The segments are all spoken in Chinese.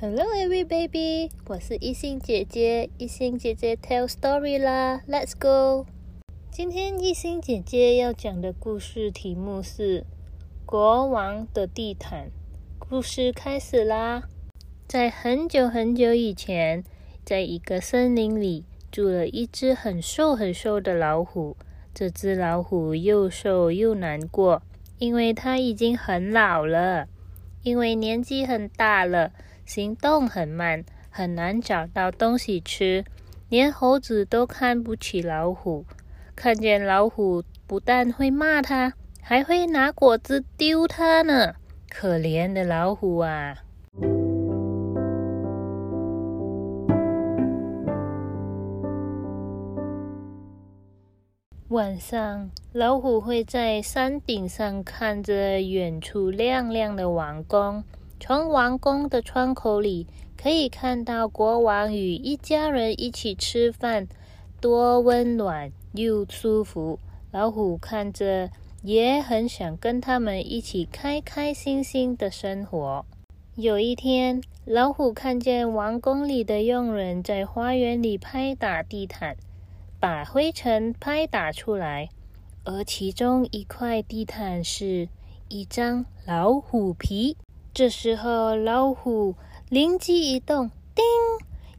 Hello, every baby！我是一心姐姐，一心姐姐 tell story 啦，Let's go！今天一心姐姐要讲的故事题目是《国王的地毯》。故事开始啦！在很久很久以前，在一个森林里住了一只很瘦很瘦的老虎。这只老虎又瘦又难过，因为它已经很老了，因为年纪很大了。行动很慢，很难找到东西吃，连猴子都看不起老虎。看见老虎，不但会骂它，还会拿果子丢它呢。可怜的老虎啊！晚上，老虎会在山顶上看着远处亮亮的王宫。从王宫的窗口里可以看到国王与一家人一起吃饭，多温暖又舒服。老虎看着也很想跟他们一起开开心心的生活。有一天，老虎看见王宫里的佣人在花园里拍打地毯，把灰尘拍打出来，而其中一块地毯是一张老虎皮。这时候，老虎灵机一动，叮，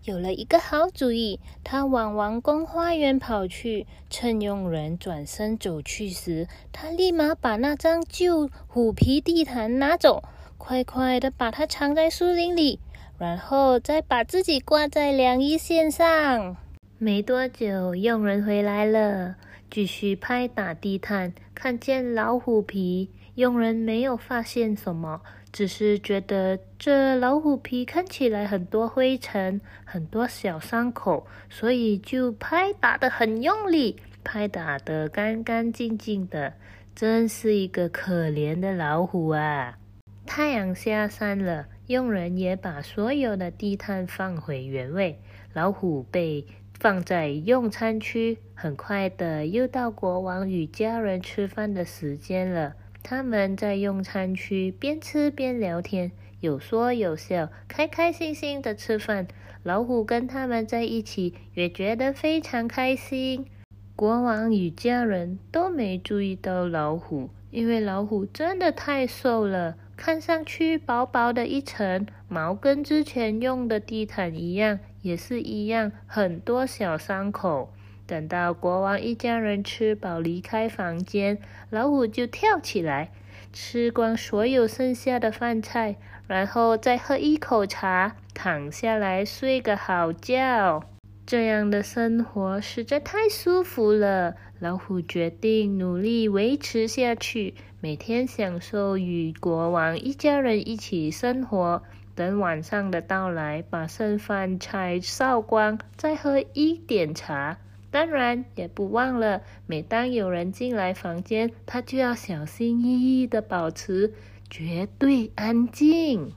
有了一个好主意。他往王宫花园跑去，趁佣人转身走去时，他立马把那张旧虎皮地毯拿走，快快的把它藏在树林里，然后再把自己挂在晾衣线上。没多久，佣人回来了，继续拍打地毯，看见老虎皮，佣人没有发现什么。只是觉得这老虎皮看起来很多灰尘，很多小伤口，所以就拍打的很用力，拍打的干干净净的，真是一个可怜的老虎啊！太阳下山了，佣人也把所有的地毯放回原位，老虎被放在用餐区。很快的，又到国王与家人吃饭的时间了。他们在用餐区边吃边聊天，有说有笑，开开心心的吃饭。老虎跟他们在一起，也觉得非常开心。国王与家人都没注意到老虎，因为老虎真的太瘦了，看上去薄薄的一层毛，跟之前用的地毯一样，也是一样，很多小伤口。等到国王一家人吃饱离开房间，老虎就跳起来，吃光所有剩下的饭菜，然后再喝一口茶，躺下来睡个好觉。这样的生活实在太舒服了。老虎决定努力维持下去，每天享受与国王一家人一起生活。等晚上的到来，把剩饭菜烧光，再喝一点茶。当然也不忘了，每当有人进来房间，他就要小心翼翼的保持绝对安静。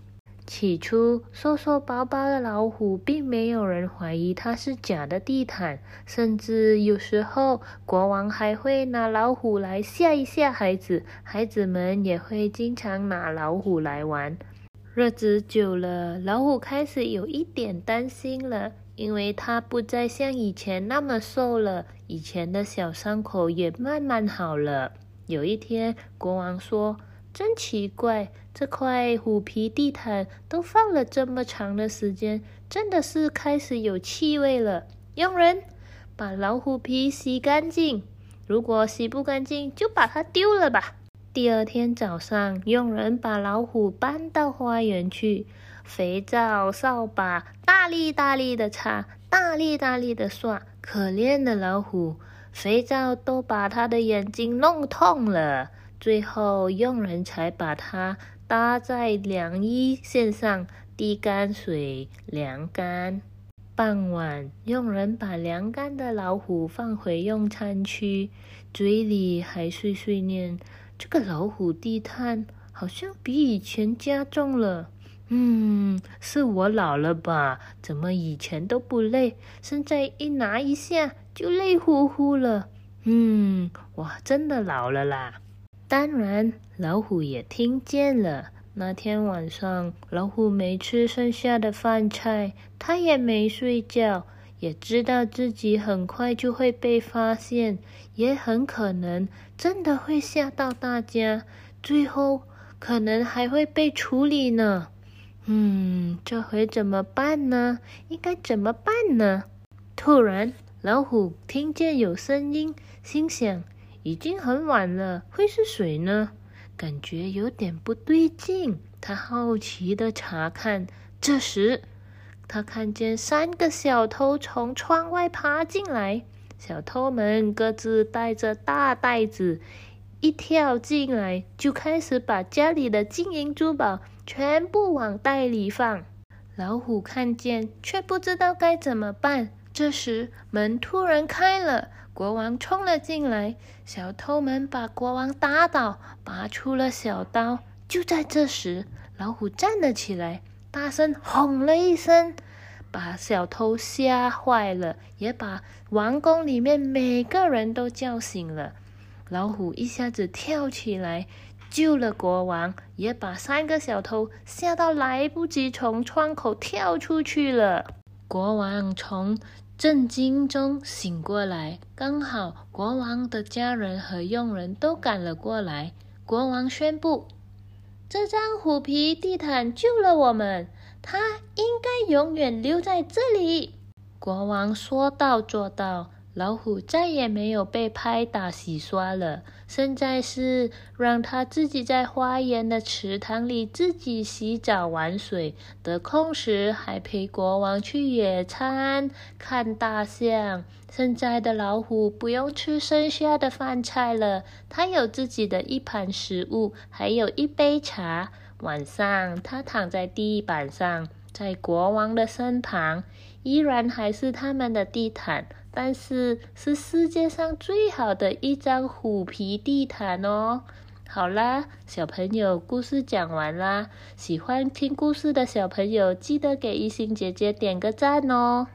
起初，瘦瘦薄薄的老虎，并没有人怀疑它是假的地毯，甚至有时候国王还会拿老虎来吓一吓孩子，孩子们也会经常拿老虎来玩。日子久了，老虎开始有一点担心了。因为它不再像以前那么瘦了，以前的小伤口也慢慢好了。有一天，国王说：“真奇怪，这块虎皮地毯都放了这么长的时间，真的是开始有气味了。”佣人把老虎皮洗干净，如果洗不干净，就把它丢了吧。第二天早上，佣人把老虎搬到花园去。肥皂、扫把，大力大力的擦，大力大力的刷。可怜的老虎，肥皂都把他的眼睛弄痛了。最后，佣人才把它搭在晾衣线上，滴干水，晾干。傍晚，佣人把晾干的老虎放回用餐区，嘴里还碎碎念：“这个老虎地毯好像比以前加重了。”嗯，是我老了吧？怎么以前都不累，现在一拿一下就累乎乎了？嗯，我真的老了啦！当然，老虎也听见了，那天晚上，老虎没吃剩下的饭菜，它也没睡觉，也知道自己很快就会被发现，也很可能真的会吓到大家，最后可能还会被处理呢。嗯，这回怎么办呢？应该怎么办呢？突然，老虎听见有声音，心想：已经很晚了，会是谁呢？感觉有点不对劲，他好奇的查看。这时，他看见三个小偷从窗外爬进来。小偷们各自带着大袋子，一跳进来就开始把家里的金银珠宝全部往袋里放。老虎看见，却不知道该怎么办。这时，门突然开了。国王冲了进来，小偷们把国王打倒，拔出了小刀。就在这时，老虎站了起来，大声吼了一声，把小偷吓坏了，也把王宫里面每个人都叫醒了。老虎一下子跳起来，救了国王，也把三个小偷吓到来不及从窗口跳出去了。国王从。震惊中醒过来，刚好国王的家人和佣人都赶了过来。国王宣布：“这张虎皮地毯救了我们，它应该永远留在这里。”国王说到做到。老虎再也没有被拍打洗刷了，现在是让它自己在花园的池塘里自己洗澡玩水，得空时还陪国王去野餐、看大象。现在的老虎不用吃剩下的饭菜了，它有自己的一盘食物，还有一杯茶。晚上，它躺在地板上，在国王的身旁，依然还是他们的地毯。但是是世界上最好的一张虎皮地毯哦！好啦，小朋友，故事讲完啦。喜欢听故事的小朋友，记得给一心姐姐点个赞哦。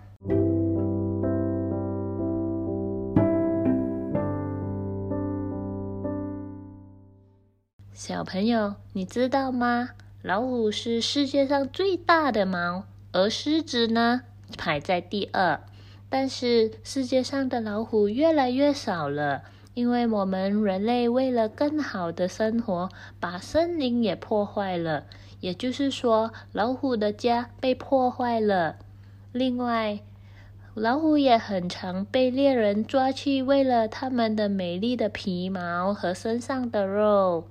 小朋友，你知道吗？老虎是世界上最大的猫，而狮子呢，排在第二。但是世界上的老虎越来越少了，因为我们人类为了更好的生活，把森林也破坏了。也就是说，老虎的家被破坏了。另外，老虎也很常被猎人抓去，为了它们的美丽的皮毛和身上的肉。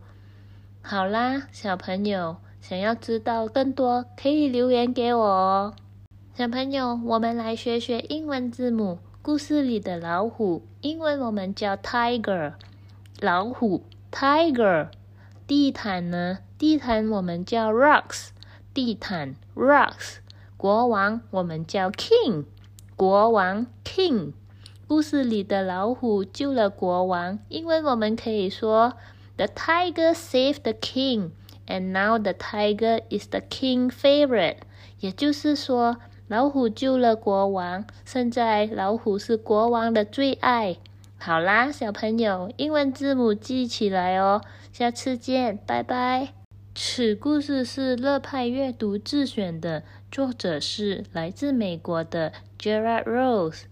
好啦，小朋友，想要知道更多，可以留言给我哦。小朋友，我们来学学英文字母。故事里的老虎，英文我们叫 tiger，老虎 tiger。地毯呢？地毯我们叫 rocks，地毯 rocks。国王我们叫 king，国王 king。故事里的老虎救了国王，英文我们可以说 the tiger saved the king，and now the tiger is the king favorite。也就是说。老虎救了国王，现在老虎是国王的最爱。好啦，小朋友，英文字母记起来哦。下次见，拜拜。此故事是乐派阅读自选的，作者是来自美国的 Gerard Rose。